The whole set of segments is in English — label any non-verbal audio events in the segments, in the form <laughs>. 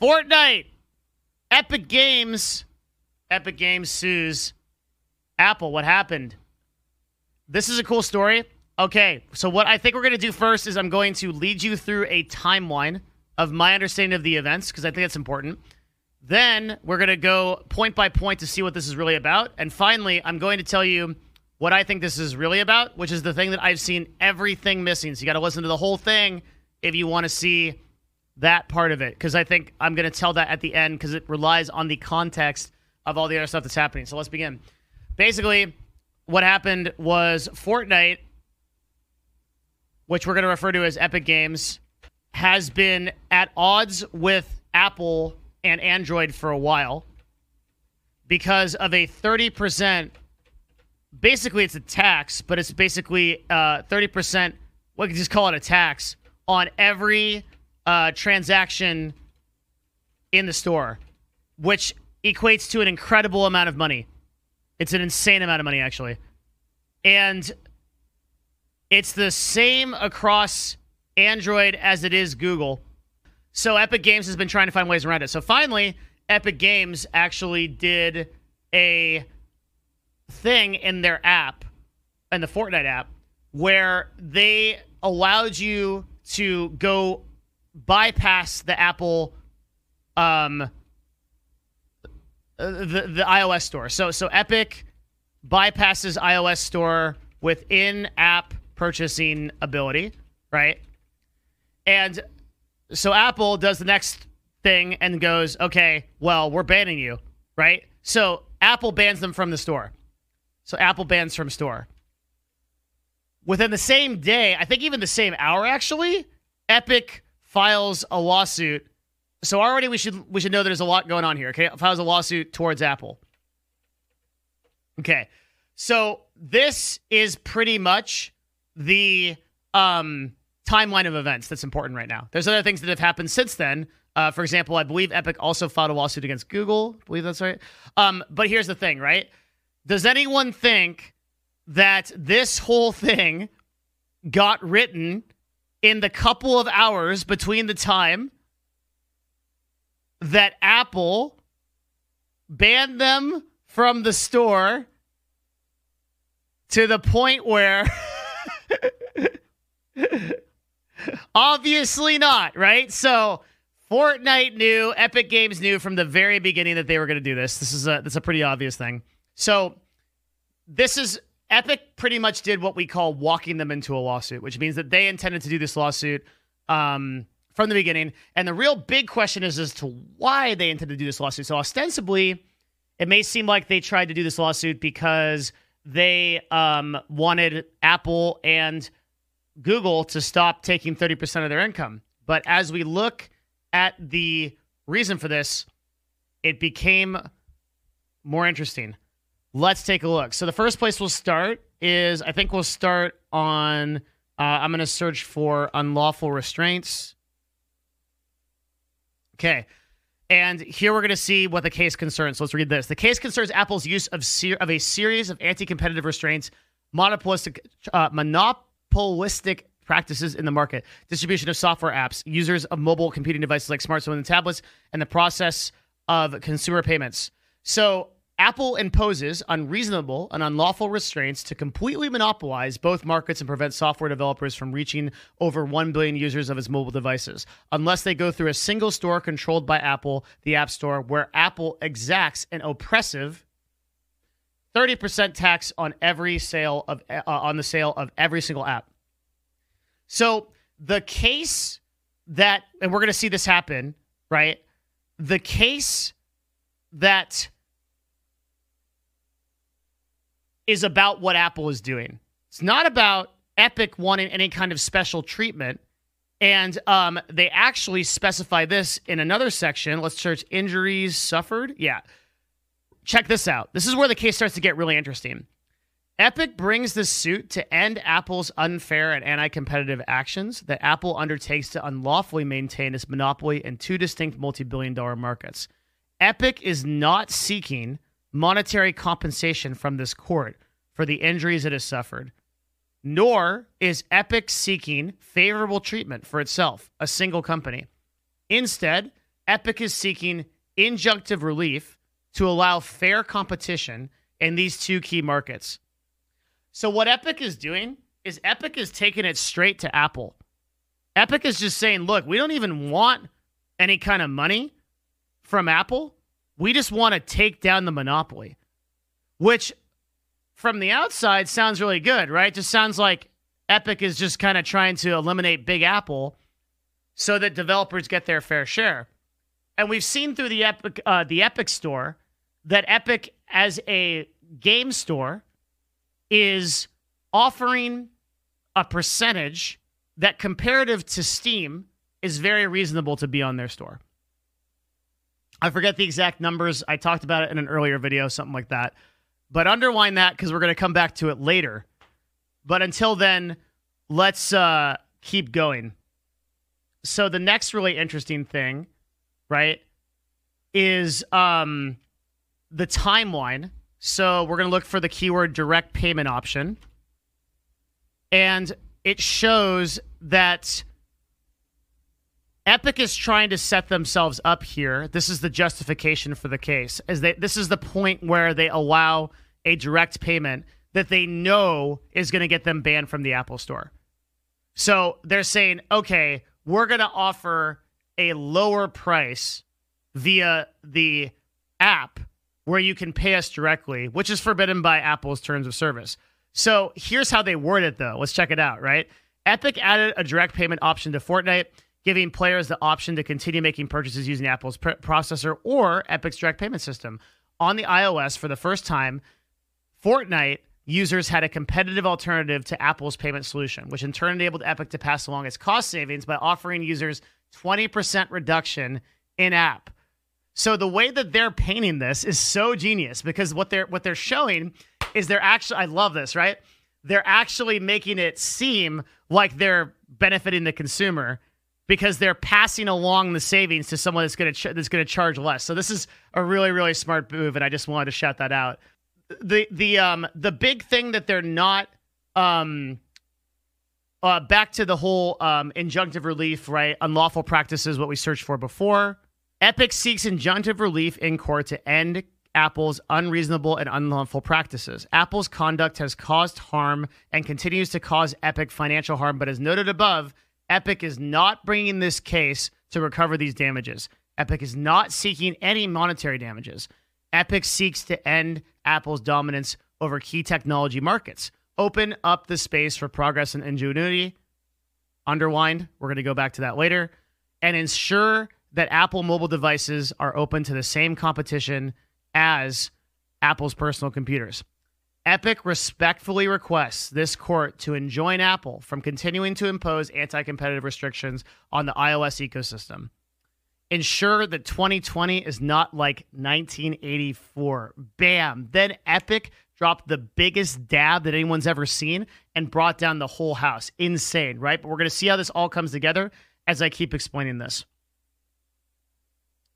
Fortnite, Epic Games, Epic Games sues Apple. What happened? This is a cool story. Okay, so what I think we're going to do first is I'm going to lead you through a timeline of my understanding of the events because I think that's important. Then we're going to go point by point to see what this is really about. And finally, I'm going to tell you what I think this is really about, which is the thing that I've seen everything missing. So you got to listen to the whole thing if you want to see that part of it because I think I'm going to tell that at the end because it relies on the context of all the other stuff that's happening. So let's begin. Basically, what happened was Fortnite, which we're going to refer to as Epic Games, has been at odds with Apple and Android for a while because of a 30%. Basically, it's a tax, but it's basically uh, 30%. We could just call it a tax on every uh, transaction in the store, which equates to an incredible amount of money. It's an insane amount of money, actually. And it's the same across Android as it is Google. So Epic Games has been trying to find ways around it. So finally, Epic Games actually did a thing in their app, in the Fortnite app, where they allowed you to go bypass the Apple um the the iOS store. So so Epic bypasses iOS store with in-app purchasing ability, right? And so Apple does the next thing and goes, "Okay, well, we're banning you." Right? So Apple bans them from the store. So Apple bans from store. Within the same day, I think even the same hour actually, Epic files a lawsuit. So already we should we should know there's a lot going on here. Okay, files a lawsuit towards Apple. Okay, so this is pretty much the um, timeline of events that's important right now. There's other things that have happened since then. Uh, for example, I believe Epic also filed a lawsuit against Google. I believe that's right. Um, but here's the thing, right? Does anyone think that this whole thing got written in the couple of hours between the time that Apple banned them from the store to the point where <laughs> obviously not, right? So Fortnite knew, Epic Games knew from the very beginning that they were going to do this. This is a that's a pretty obvious thing. So this is Epic pretty much did what we call walking them into a lawsuit, which means that they intended to do this lawsuit um, from the beginning. And the real big question is as to why they intended to do this lawsuit. So ostensibly, it may seem like they tried to do this lawsuit because they um, wanted Apple and Google to stop taking 30% of their income. But as we look at the reason for this, it became more interesting. Let's take a look. So the first place we'll start is I think we'll start on. Uh, I'm going to search for unlawful restraints. Okay. And here we're going to see what the case concerns. Let's read this. The case concerns Apple's use of, ser- of a series of anti competitive restraints, monopolistic, uh, monopolistic practices in the market, distribution of software apps, users of mobile computing devices like smartphones and tablets, and the process of consumer payments. So Apple imposes unreasonable and unlawful restraints to completely monopolize both markets and prevent software developers from reaching over 1 billion users of its mobile devices, unless they go through a single store controlled by Apple, the App Store, where Apple exacts an oppressive 30% tax on every sale of uh, on the sale of every single app. So, the case that and we're going to see this happen, right? The case that is about what Apple is doing. It's not about Epic wanting any kind of special treatment. And um, they actually specify this in another section. Let's search injuries suffered. Yeah. Check this out. This is where the case starts to get really interesting. Epic brings this suit to end Apple's unfair and anti competitive actions that Apple undertakes to unlawfully maintain its monopoly in two distinct multi billion dollar markets. Epic is not seeking monetary compensation from this court for the injuries it has suffered, nor is Epic seeking favorable treatment for itself, a single company. Instead, Epic is seeking injunctive relief to allow fair competition in these two key markets. So, what Epic is doing is Epic is taking it straight to Apple. Epic is just saying, look, we don't even want any kind of money from Apple. We just want to take down the monopoly, which from the outside sounds really good, right? Just sounds like Epic is just kind of trying to eliminate Big Apple so that developers get their fair share. And we've seen through the Epic uh, the Epic store that Epic as a game store is offering a percentage that comparative to Steam is very reasonable to be on their store. I forget the exact numbers. I talked about it in an earlier video, something like that. But underline that because we're going to come back to it later. But until then, let's uh, keep going. So the next really interesting thing, right, is um, the timeline. So we're going to look for the keyword direct payment option. And it shows that Epic is trying to set themselves up here. This is the justification for the case. Is that this is the point where they allow a direct payment that they know is going to get them banned from the Apple Store. So they're saying, okay, we're going to offer a lower price via the app where you can pay us directly, which is forbidden by Apple's terms of service. So here's how they word it, though. Let's check it out, right? Epic added a direct payment option to Fortnite, giving players the option to continue making purchases using Apple's pr- processor or Epic's direct payment system. On the iOS, for the first time, Fortnite users had a competitive alternative to Apple's payment solution, which in turn enabled Epic to pass along its cost savings by offering users 20% reduction in app. So the way that they're painting this is so genius because what they're what they're showing is they're actually I love this, right? They're actually making it seem like they're benefiting the consumer because they're passing along the savings to someone that's going to ch- that's going to charge less. So this is a really really smart move and I just wanted to shout that out. The the um the big thing that they're not um uh, back to the whole um, injunctive relief, right? Unlawful practices, what we searched for before. Epic seeks injunctive relief in court to end Apple's unreasonable and unlawful practices. Apple's conduct has caused harm and continues to cause Epic financial harm, but as noted above, Epic is not bringing this case to recover these damages. Epic is not seeking any monetary damages. Epic seeks to end Apple's dominance over key technology markets, open up the space for progress and ingenuity. Underlined, we're going to go back to that later, and ensure that Apple mobile devices are open to the same competition as Apple's personal computers. Epic respectfully requests this court to enjoin Apple from continuing to impose anti competitive restrictions on the iOS ecosystem. Ensure that 2020 is not like 1984. Bam. Then Epic dropped the biggest dab that anyone's ever seen and brought down the whole house. Insane, right? But we're going to see how this all comes together as I keep explaining this.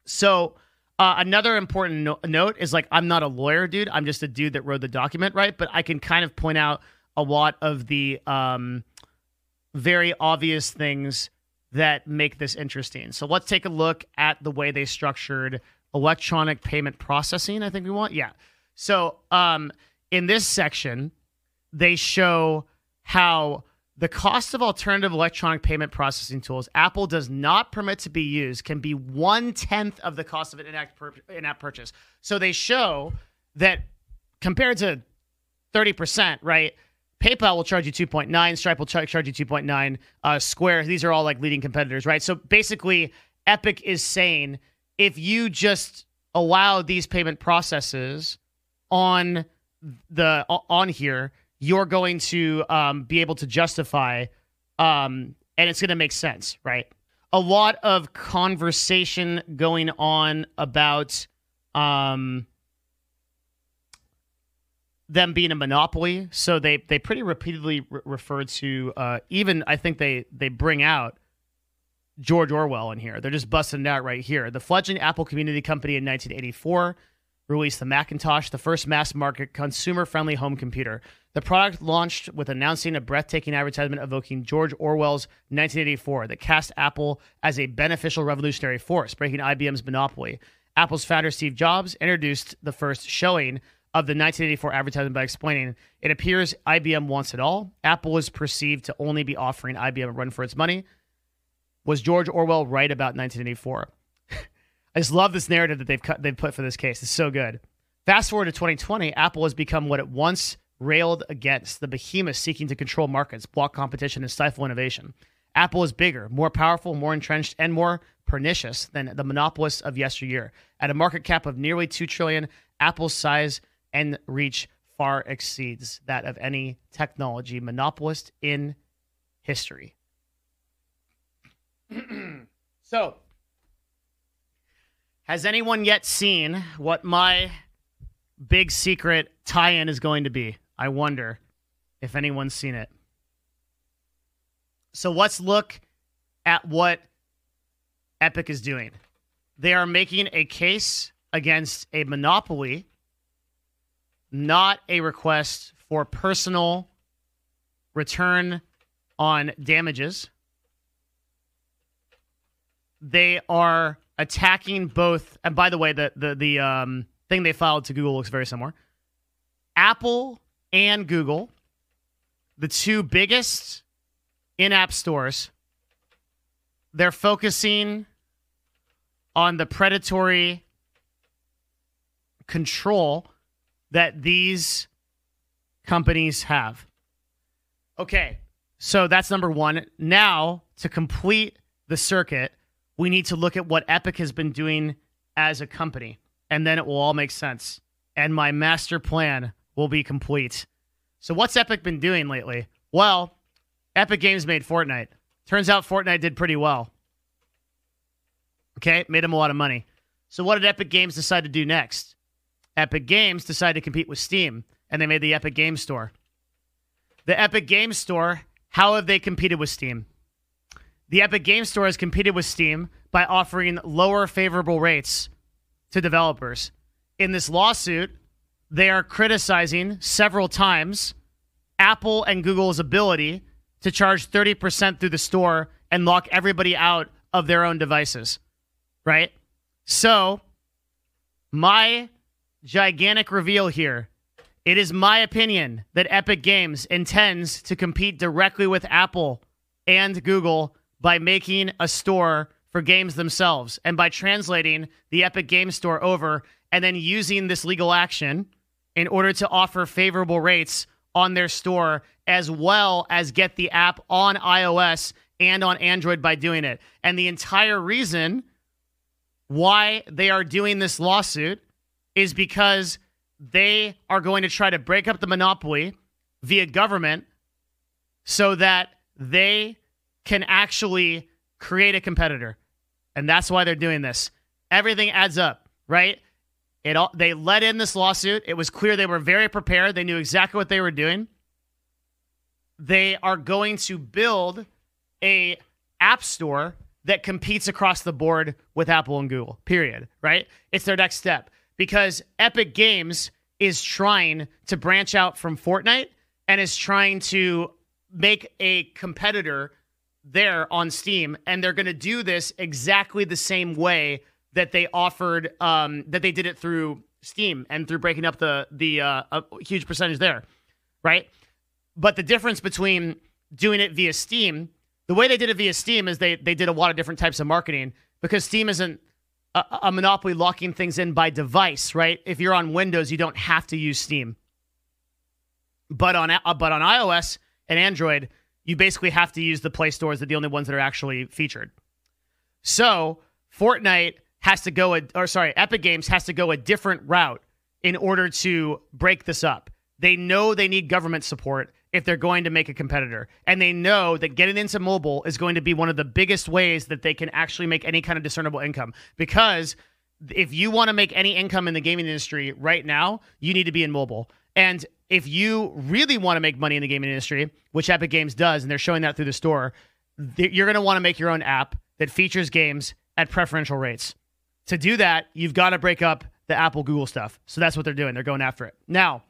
So, uh, another important no- note is like I'm not a lawyer, dude. I'm just a dude that wrote the document, right? But I can kind of point out a lot of the um, very obvious things that make this interesting. So let's take a look at the way they structured electronic payment processing. I think we want, yeah. So um, in this section, they show how the cost of alternative electronic payment processing tools Apple does not permit to be used can be one tenth of the cost of an in-app, pur- in-app purchase. So they show that compared to 30%, right? PayPal will charge you 2.9, Stripe will charge you 2.9, uh, Square, these are all like leading competitors, right? So basically, Epic is saying if you just allow these payment processes on the on here, you're going to um, be able to justify, um, and it's going to make sense, right? A lot of conversation going on about um, them being a monopoly. So they they pretty repeatedly re- refer to uh, even I think they they bring out George Orwell in here. They're just busting it out right here. The fledgling Apple Computer Company in 1984 released the Macintosh, the first mass market consumer friendly home computer. The product launched with announcing a breathtaking advertisement evoking George Orwell's 1984 that cast Apple as a beneficial revolutionary force, breaking IBM's monopoly. Apple's founder, Steve Jobs, introduced the first showing of the 1984 advertisement by explaining it appears IBM wants it all. Apple is perceived to only be offering IBM a run for its money. Was George Orwell right about 1984? I just love this narrative that they've cut, they've put for this case. It's so good. Fast forward to 2020, Apple has become what it once railed against the behemoth seeking to control markets, block competition, and stifle innovation. Apple is bigger, more powerful, more entrenched, and more pernicious than the monopolists of yesteryear. At a market cap of nearly two trillion, Apple's size and reach far exceeds that of any technology monopolist in history. <clears throat> so, has anyone yet seen what my big secret tie in is going to be? I wonder if anyone's seen it. So let's look at what Epic is doing. They are making a case against a monopoly, not a request for personal return on damages. They are attacking both. And by the way, the the the um, thing they filed to Google looks very similar. Apple and Google, the two biggest in-app stores, they're focusing on the predatory control that these companies have. Okay, so that's number one. Now, to complete the circuit, we need to look at what Epic has been doing as a company, and then it will all make sense. And my master plan will be complete. So, what's Epic been doing lately? Well, Epic Games made Fortnite. Turns out Fortnite did pretty well. Okay, made them a lot of money. So, what did Epic Games decide to do next? Epic Games decided to compete with Steam, and they made the Epic Games Store. The Epic Games Store, how have they competed with Steam? The Epic Game Store has competed with Steam by offering lower favorable rates to developers. In this lawsuit, they are criticizing several times Apple and Google's ability to charge 30% through the store and lock everybody out of their own devices, right? So, my gigantic reveal here it is my opinion that Epic Games intends to compete directly with Apple and Google by making a store for games themselves and by translating the Epic Game Store over and then using this legal action in order to offer favorable rates on their store as well as get the app on iOS and on Android by doing it. And the entire reason why they are doing this lawsuit is because they are going to try to break up the monopoly via government so that they can actually create a competitor. And that's why they're doing this. Everything adds up, right? It all, they let in this lawsuit. It was clear they were very prepared. They knew exactly what they were doing. They are going to build a app store that competes across the board with Apple and Google. Period, right? It's their next step because Epic Games is trying to branch out from Fortnite and is trying to make a competitor there on Steam, and they're going to do this exactly the same way that they offered, um, that they did it through Steam and through breaking up the the uh, huge percentage there, right? But the difference between doing it via Steam, the way they did it via Steam is they they did a lot of different types of marketing because Steam isn't a, a monopoly locking things in by device, right? If you're on Windows, you don't have to use Steam. But on but on iOS and Android, you basically have to use the Play stores. They're the only ones that are actually featured. So Fortnite has to go, a, or sorry, Epic Games has to go a different route in order to break this up. They know they need government support if they're going to make a competitor. And they know that getting into mobile is going to be one of the biggest ways that they can actually make any kind of discernible income. Because if you want to make any income in the gaming industry right now, you need to be in mobile. And if you really want to make money in the gaming industry, which Epic Games does, and they're showing that through the store, you're going to want to make your own app that features games at preferential rates. To do that, you've got to break up the Apple Google stuff. So that's what they're doing. They're going after it. Now,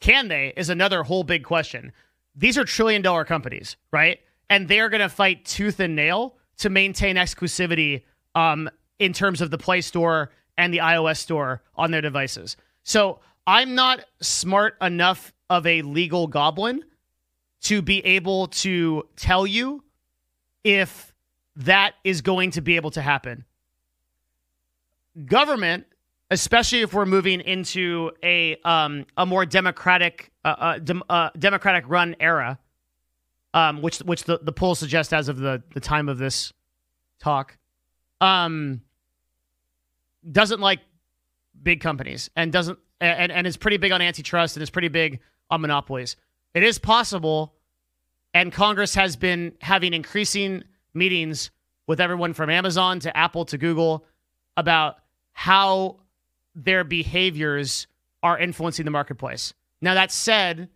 can they is another whole big question. These are trillion dollar companies, right? And they're going to fight tooth and nail to maintain exclusivity um, in terms of the Play Store and the iOS Store on their devices. So I'm not smart enough of a legal goblin to be able to tell you if that is going to be able to happen. Government, especially if we're moving into a um, a more democratic uh, uh, uh, democratic run era, um, which which the, the polls suggest as of the, the time of this talk, um, doesn't like big companies and doesn't and, and is pretty big on antitrust and is pretty big on monopolies. It is possible, and Congress has been having increasing meetings with everyone from Amazon to Apple to Google about how their behaviors are influencing the marketplace. Now, that said,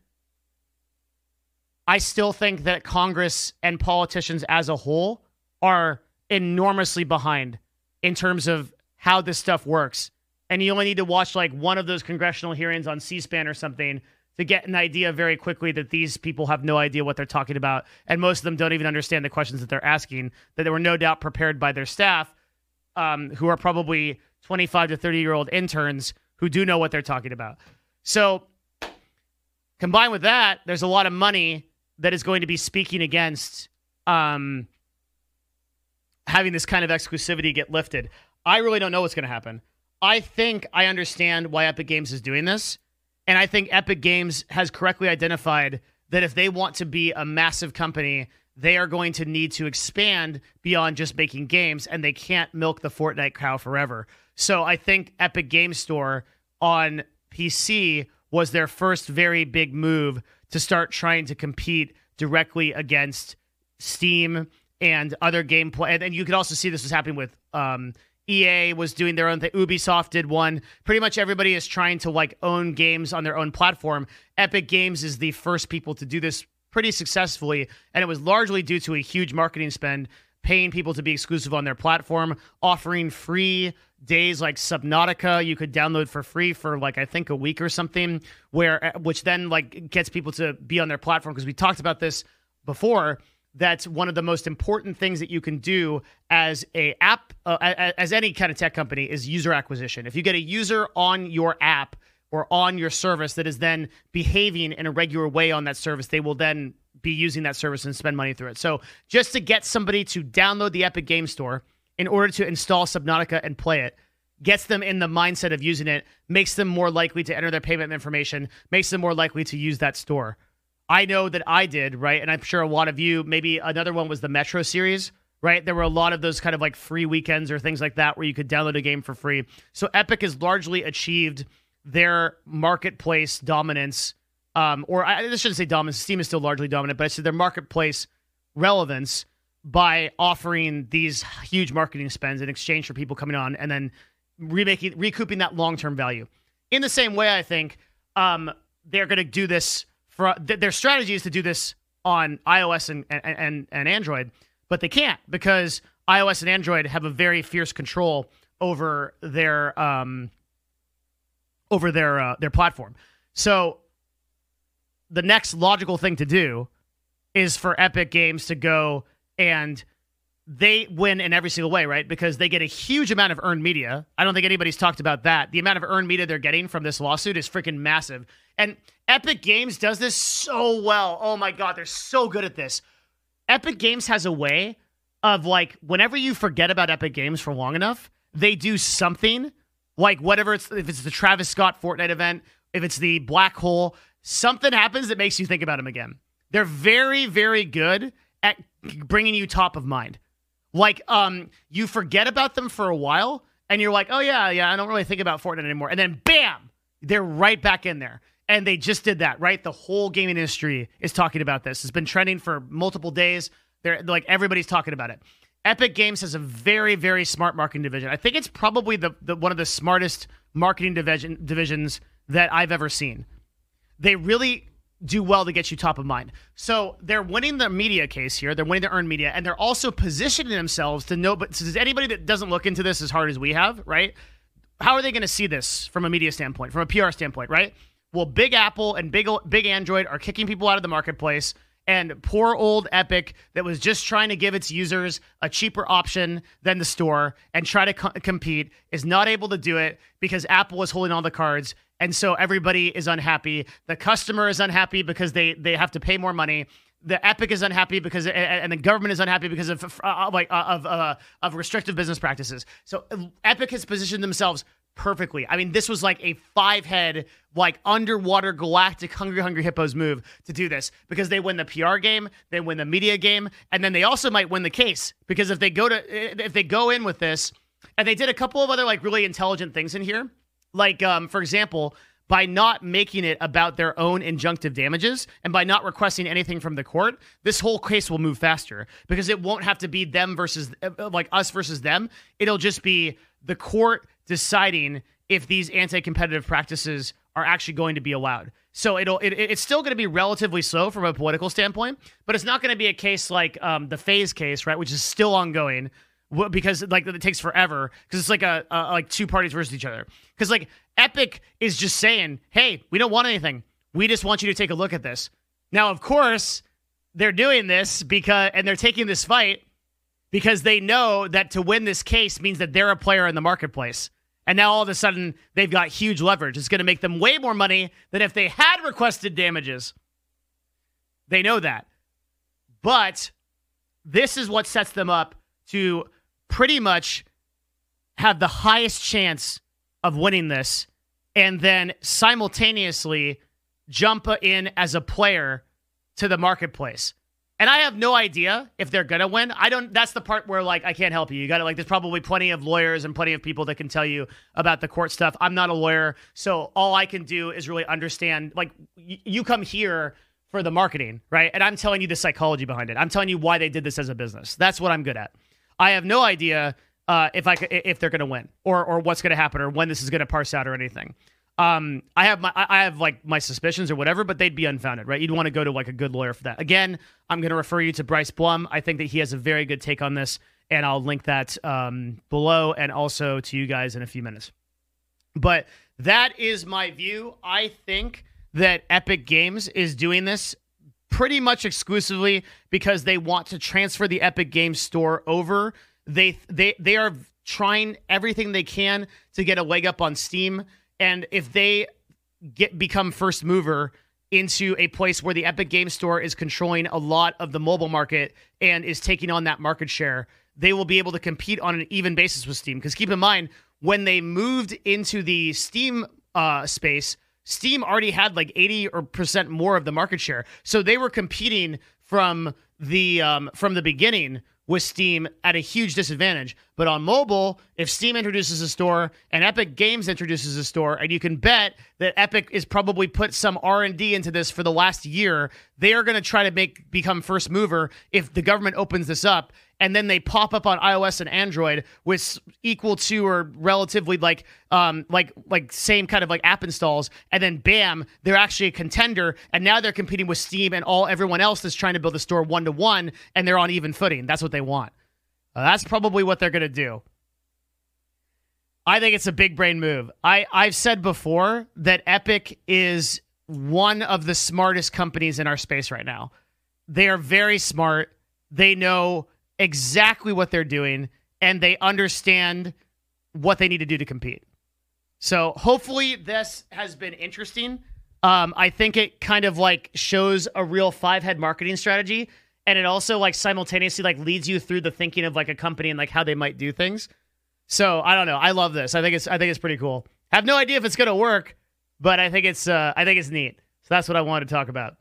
I still think that Congress and politicians as a whole are enormously behind in terms of how this stuff works. And you only need to watch like one of those congressional hearings on C SPAN or something to get an idea very quickly that these people have no idea what they're talking about. And most of them don't even understand the questions that they're asking, that they were no doubt prepared by their staff, um, who are probably 25 to 30 year old interns who do know what they're talking about. So, combined with that, there's a lot of money that is going to be speaking against um, having this kind of exclusivity get lifted. I really don't know what's going to happen. I think I understand why Epic Games is doing this. And I think Epic Games has correctly identified that if they want to be a massive company, they are going to need to expand beyond just making games, and they can't milk the Fortnite cow forever. So I think Epic Game Store on PC was their first very big move to start trying to compete directly against Steam and other gameplay. And, and you could also see this was happening with um, EA was doing their own thing. Ubisoft did one. Pretty much everybody is trying to like own games on their own platform. Epic Games is the first people to do this pretty successfully, and it was largely due to a huge marketing spend, paying people to be exclusive on their platform, offering free days like Subnautica you could download for free for like I think a week or something, where uh, which then like gets people to be on their platform because we talked about this before that's one of the most important things that you can do as a app uh, as any kind of tech company is user acquisition. If you get a user on your app or on your service that is then behaving in a regular way on that service they will then be using that service and spend money through it. So just to get somebody to download the epic game store in order to install subnautica and play it gets them in the mindset of using it makes them more likely to enter their payment information makes them more likely to use that store I know that I did, right? And I'm sure a lot of you, maybe another one was the Metro series, right? There were a lot of those kind of like free weekends or things like that where you could download a game for free. So Epic has largely achieved their marketplace dominance, um, or I, I shouldn't say dominance. Steam is still largely dominant, but I said their marketplace relevance by offering these huge marketing spends in exchange for people coming on and then remaking, recouping that long term value. In the same way, I think um, they're going to do this for th- their strategy is to do this on iOS and, and, and, and Android, but they can't because iOS and Android have a very fierce control over their um, over their uh, their platform. So the next logical thing to do is for Epic Games to go and they win in every single way, right? Because they get a huge amount of earned media. I don't think anybody's talked about that. The amount of earned media they're getting from this lawsuit is freaking massive. And Epic Games does this so well. Oh my God, they're so good at this. Epic Games has a way of like, whenever you forget about Epic Games for long enough, they do something like whatever it's, if it's the Travis Scott Fortnite event, if it's the black hole, something happens that makes you think about them again. They're very, very good at bringing you top of mind. Like, um, you forget about them for a while, and you're like, oh yeah, yeah, I don't really think about Fortnite anymore, and then bam, they're right back in there. And they just did that, right? The whole gaming industry is talking about this. It's been trending for multiple days. They're like everybody's talking about it. Epic Games has a very, very smart marketing division. I think it's probably the, the one of the smartest marketing division divisions that I've ever seen. They really do well to get you top of mind. So they're winning the media case here. They're winning the earned media, and they're also positioning themselves to know. But does anybody that doesn't look into this as hard as we have, right? how are they going to see this from a media standpoint, from a PR standpoint, right? Well, Big Apple and Big Big Android are kicking people out of the marketplace and poor old Epic that was just trying to give its users a cheaper option than the store and try to co- compete is not able to do it because Apple is holding all the cards and so everybody is unhappy. The customer is unhappy because they they have to pay more money. The Epic is unhappy because and the government is unhappy because of uh, like uh, of uh, of restrictive business practices. So Epic has positioned themselves perfectly. I mean, this was like a five head, like underwater galactic Hungry Hungry Hippos move to do this because they win the PR game, they win the media game, and then they also might win the case because if they go to if they go in with this, and they did a couple of other like really intelligent things in here, like um, for example. By not making it about their own injunctive damages and by not requesting anything from the court, this whole case will move faster because it won't have to be them versus uh, like us versus them. It'll just be the court deciding if these anti-competitive practices are actually going to be allowed. So it'll it, it's still going to be relatively slow from a political standpoint, but it's not going to be a case like um, the FaZe case, right, which is still ongoing because like it takes forever because it's like a, a like two parties versus each other. Because like Epic is just saying, "Hey, we don't want anything. We just want you to take a look at this." Now, of course, they're doing this because and they're taking this fight because they know that to win this case means that they're a player in the marketplace. And now all of a sudden they've got huge leverage. It's going to make them way more money than if they had requested damages. They know that. But this is what sets them up to pretty much have the highest chance of winning this and then simultaneously jump in as a player to the marketplace. And I have no idea if they're gonna win. I don't. That's the part where like I can't help you. You got to like. There's probably plenty of lawyers and plenty of people that can tell you about the court stuff. I'm not a lawyer, so all I can do is really understand. Like y- you come here for the marketing, right? And I'm telling you the psychology behind it. I'm telling you why they did this as a business. That's what I'm good at. I have no idea uh, if I if they're gonna win or or what's gonna happen or when this is gonna parse out or anything. Um, I have my I have like my suspicions or whatever, but they'd be unfounded, right? You'd want to go to like a good lawyer for that. Again, I'm going to refer you to Bryce Blum. I think that he has a very good take on this, and I'll link that um, below and also to you guys in a few minutes. But that is my view. I think that Epic Games is doing this pretty much exclusively because they want to transfer the Epic Games store over. They they they are trying everything they can to get a leg up on Steam and if they get become first mover into a place where the Epic Game Store is controlling a lot of the mobile market and is taking on that market share, they will be able to compete on an even basis with Steam. Because keep in mind, when they moved into the Steam uh, space, Steam already had like 80 or percent more of the market share. So they were competing from the um, from the beginning with Steam at a huge disadvantage. But on mobile, if Steam introduces a store and Epic Games introduces a store, and you can bet that Epic is probably put some R&D into this for the last year, they are going to try to make become first mover if the government opens this up and then they pop up on iOS and Android with equal to or relatively like um like like same kind of like app installs and then bam they're actually a contender and now they're competing with Steam and all everyone else that's trying to build a store one to one and they're on even footing. That's what they want. Uh, that's probably what they're going to do I think it's a big brain move I I've said before that Epic is one of the smartest companies in our space right now they are very smart they know exactly what they're doing and they understand what they need to do to compete. So hopefully this has been interesting. Um, I think it kind of like shows a real five head marketing strategy, and it also like simultaneously like leads you through the thinking of like a company and like how they might do things. So I don't know. I love this. I think it's I think it's pretty cool. Have no idea if it's gonna work, but I think it's uh, I think it's neat. So that's what I wanted to talk about.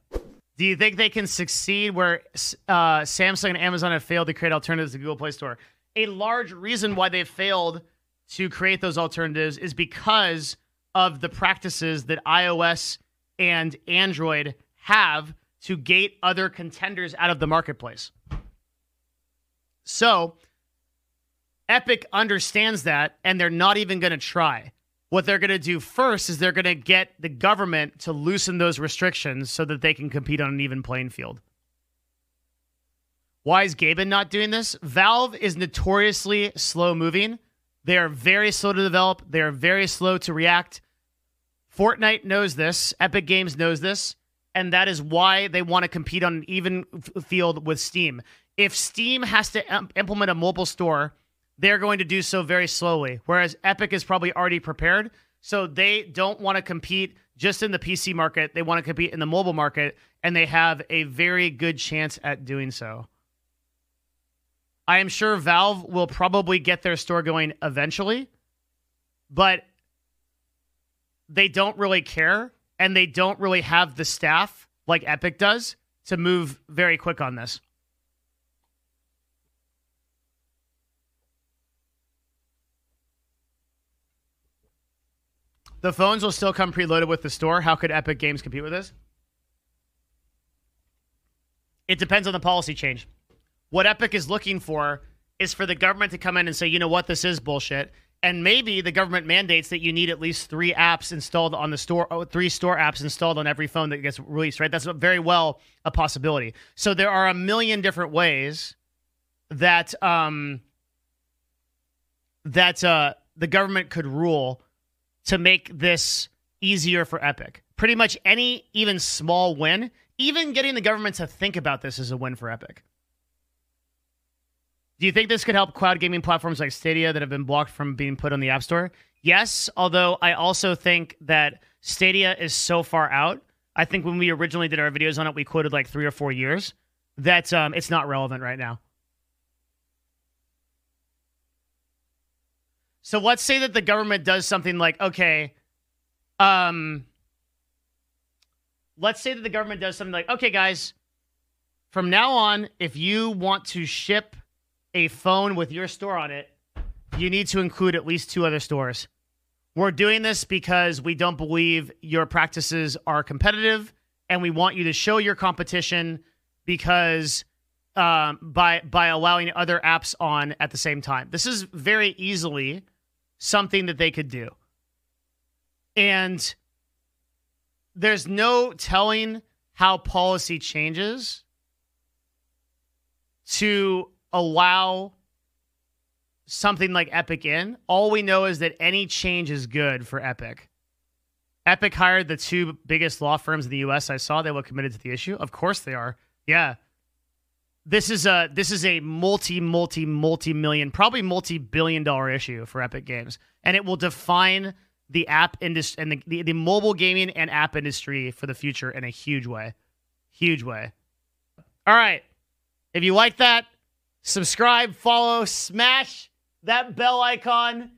Do you think they can succeed where uh, Samsung and Amazon have failed to create alternatives to Google Play Store? A large reason why they've failed to create those alternatives is because of the practices that iOS and Android have to gate other contenders out of the marketplace. So, Epic understands that, and they're not even going to try what they're going to do first is they're going to get the government to loosen those restrictions so that they can compete on an even playing field. Why is Gaben not doing this? Valve is notoriously slow moving They are very slow to develop. They are very slow to react. Fortnite knows this. Epic Games knows this. And that is why they want to compete on an even field with Steam. If Steam has to um, implement a mobile store, they're going to do so very slowly. Whereas Epic is probably already prepared. So they don't want to compete just in the PC market. They want to compete in the mobile market. And they have a very good chance at doing so. I am sure Valve will probably get their store going eventually, but they don't really care and they don't really have the staff like Epic does to move very quick on this. The phones will still come preloaded with the store. How could Epic Games compete with this? It depends on the policy change. What Epic is looking for is for the government to come in and say, you know what, this is bullshit. And maybe the government mandates that you need at least three apps installed on the store, oh, three store apps installed on every phone that gets released, right? That's very well a possibility. So there are a million different ways that um, that uh, the government could rule to make this easier for Epic. Pretty much any even small win, even getting the government to think about this is a win for Epic. Do you think this could help cloud gaming platforms like Stadia that have been blocked from being put on the App Store? Yes, although I also think that Stadia is so far out. I think when we originally did our videos on it, we quoted like three or four years. That um, it's not relevant right now. So let's say that the government does something like, okay, um, let's say that the government does something like, okay, guys, from now on, if you want to ship a phone with your store on it, you need to include at least two other stores. We're doing this because we don't believe your practices are competitive, and we want you to show your competition because um, by by allowing other apps on at the same time. This is very easily something that they could do, and there's no telling how policy changes to allow something like Epic in. All we know is that any change is good for Epic. Epic hired the two biggest law firms in the US I saw. They were committed to the issue. Of course they are. Yeah. This is a this is a multi multi multi million, probably multi billion dollar issue for Epic Games, and it will define the app industry and the, the, the mobile gaming and app industry for the future in a huge way, huge way. All right, if you like that, subscribe, follow, smash that bell icon.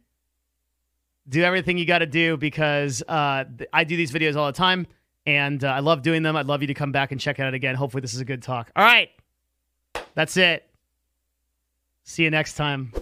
Do everything you got to do because uh, I do these videos all the time and uh, I love doing them. I'd love you to come back and check it out again. Hopefully, this is a good talk. All right. That's it. See you next time.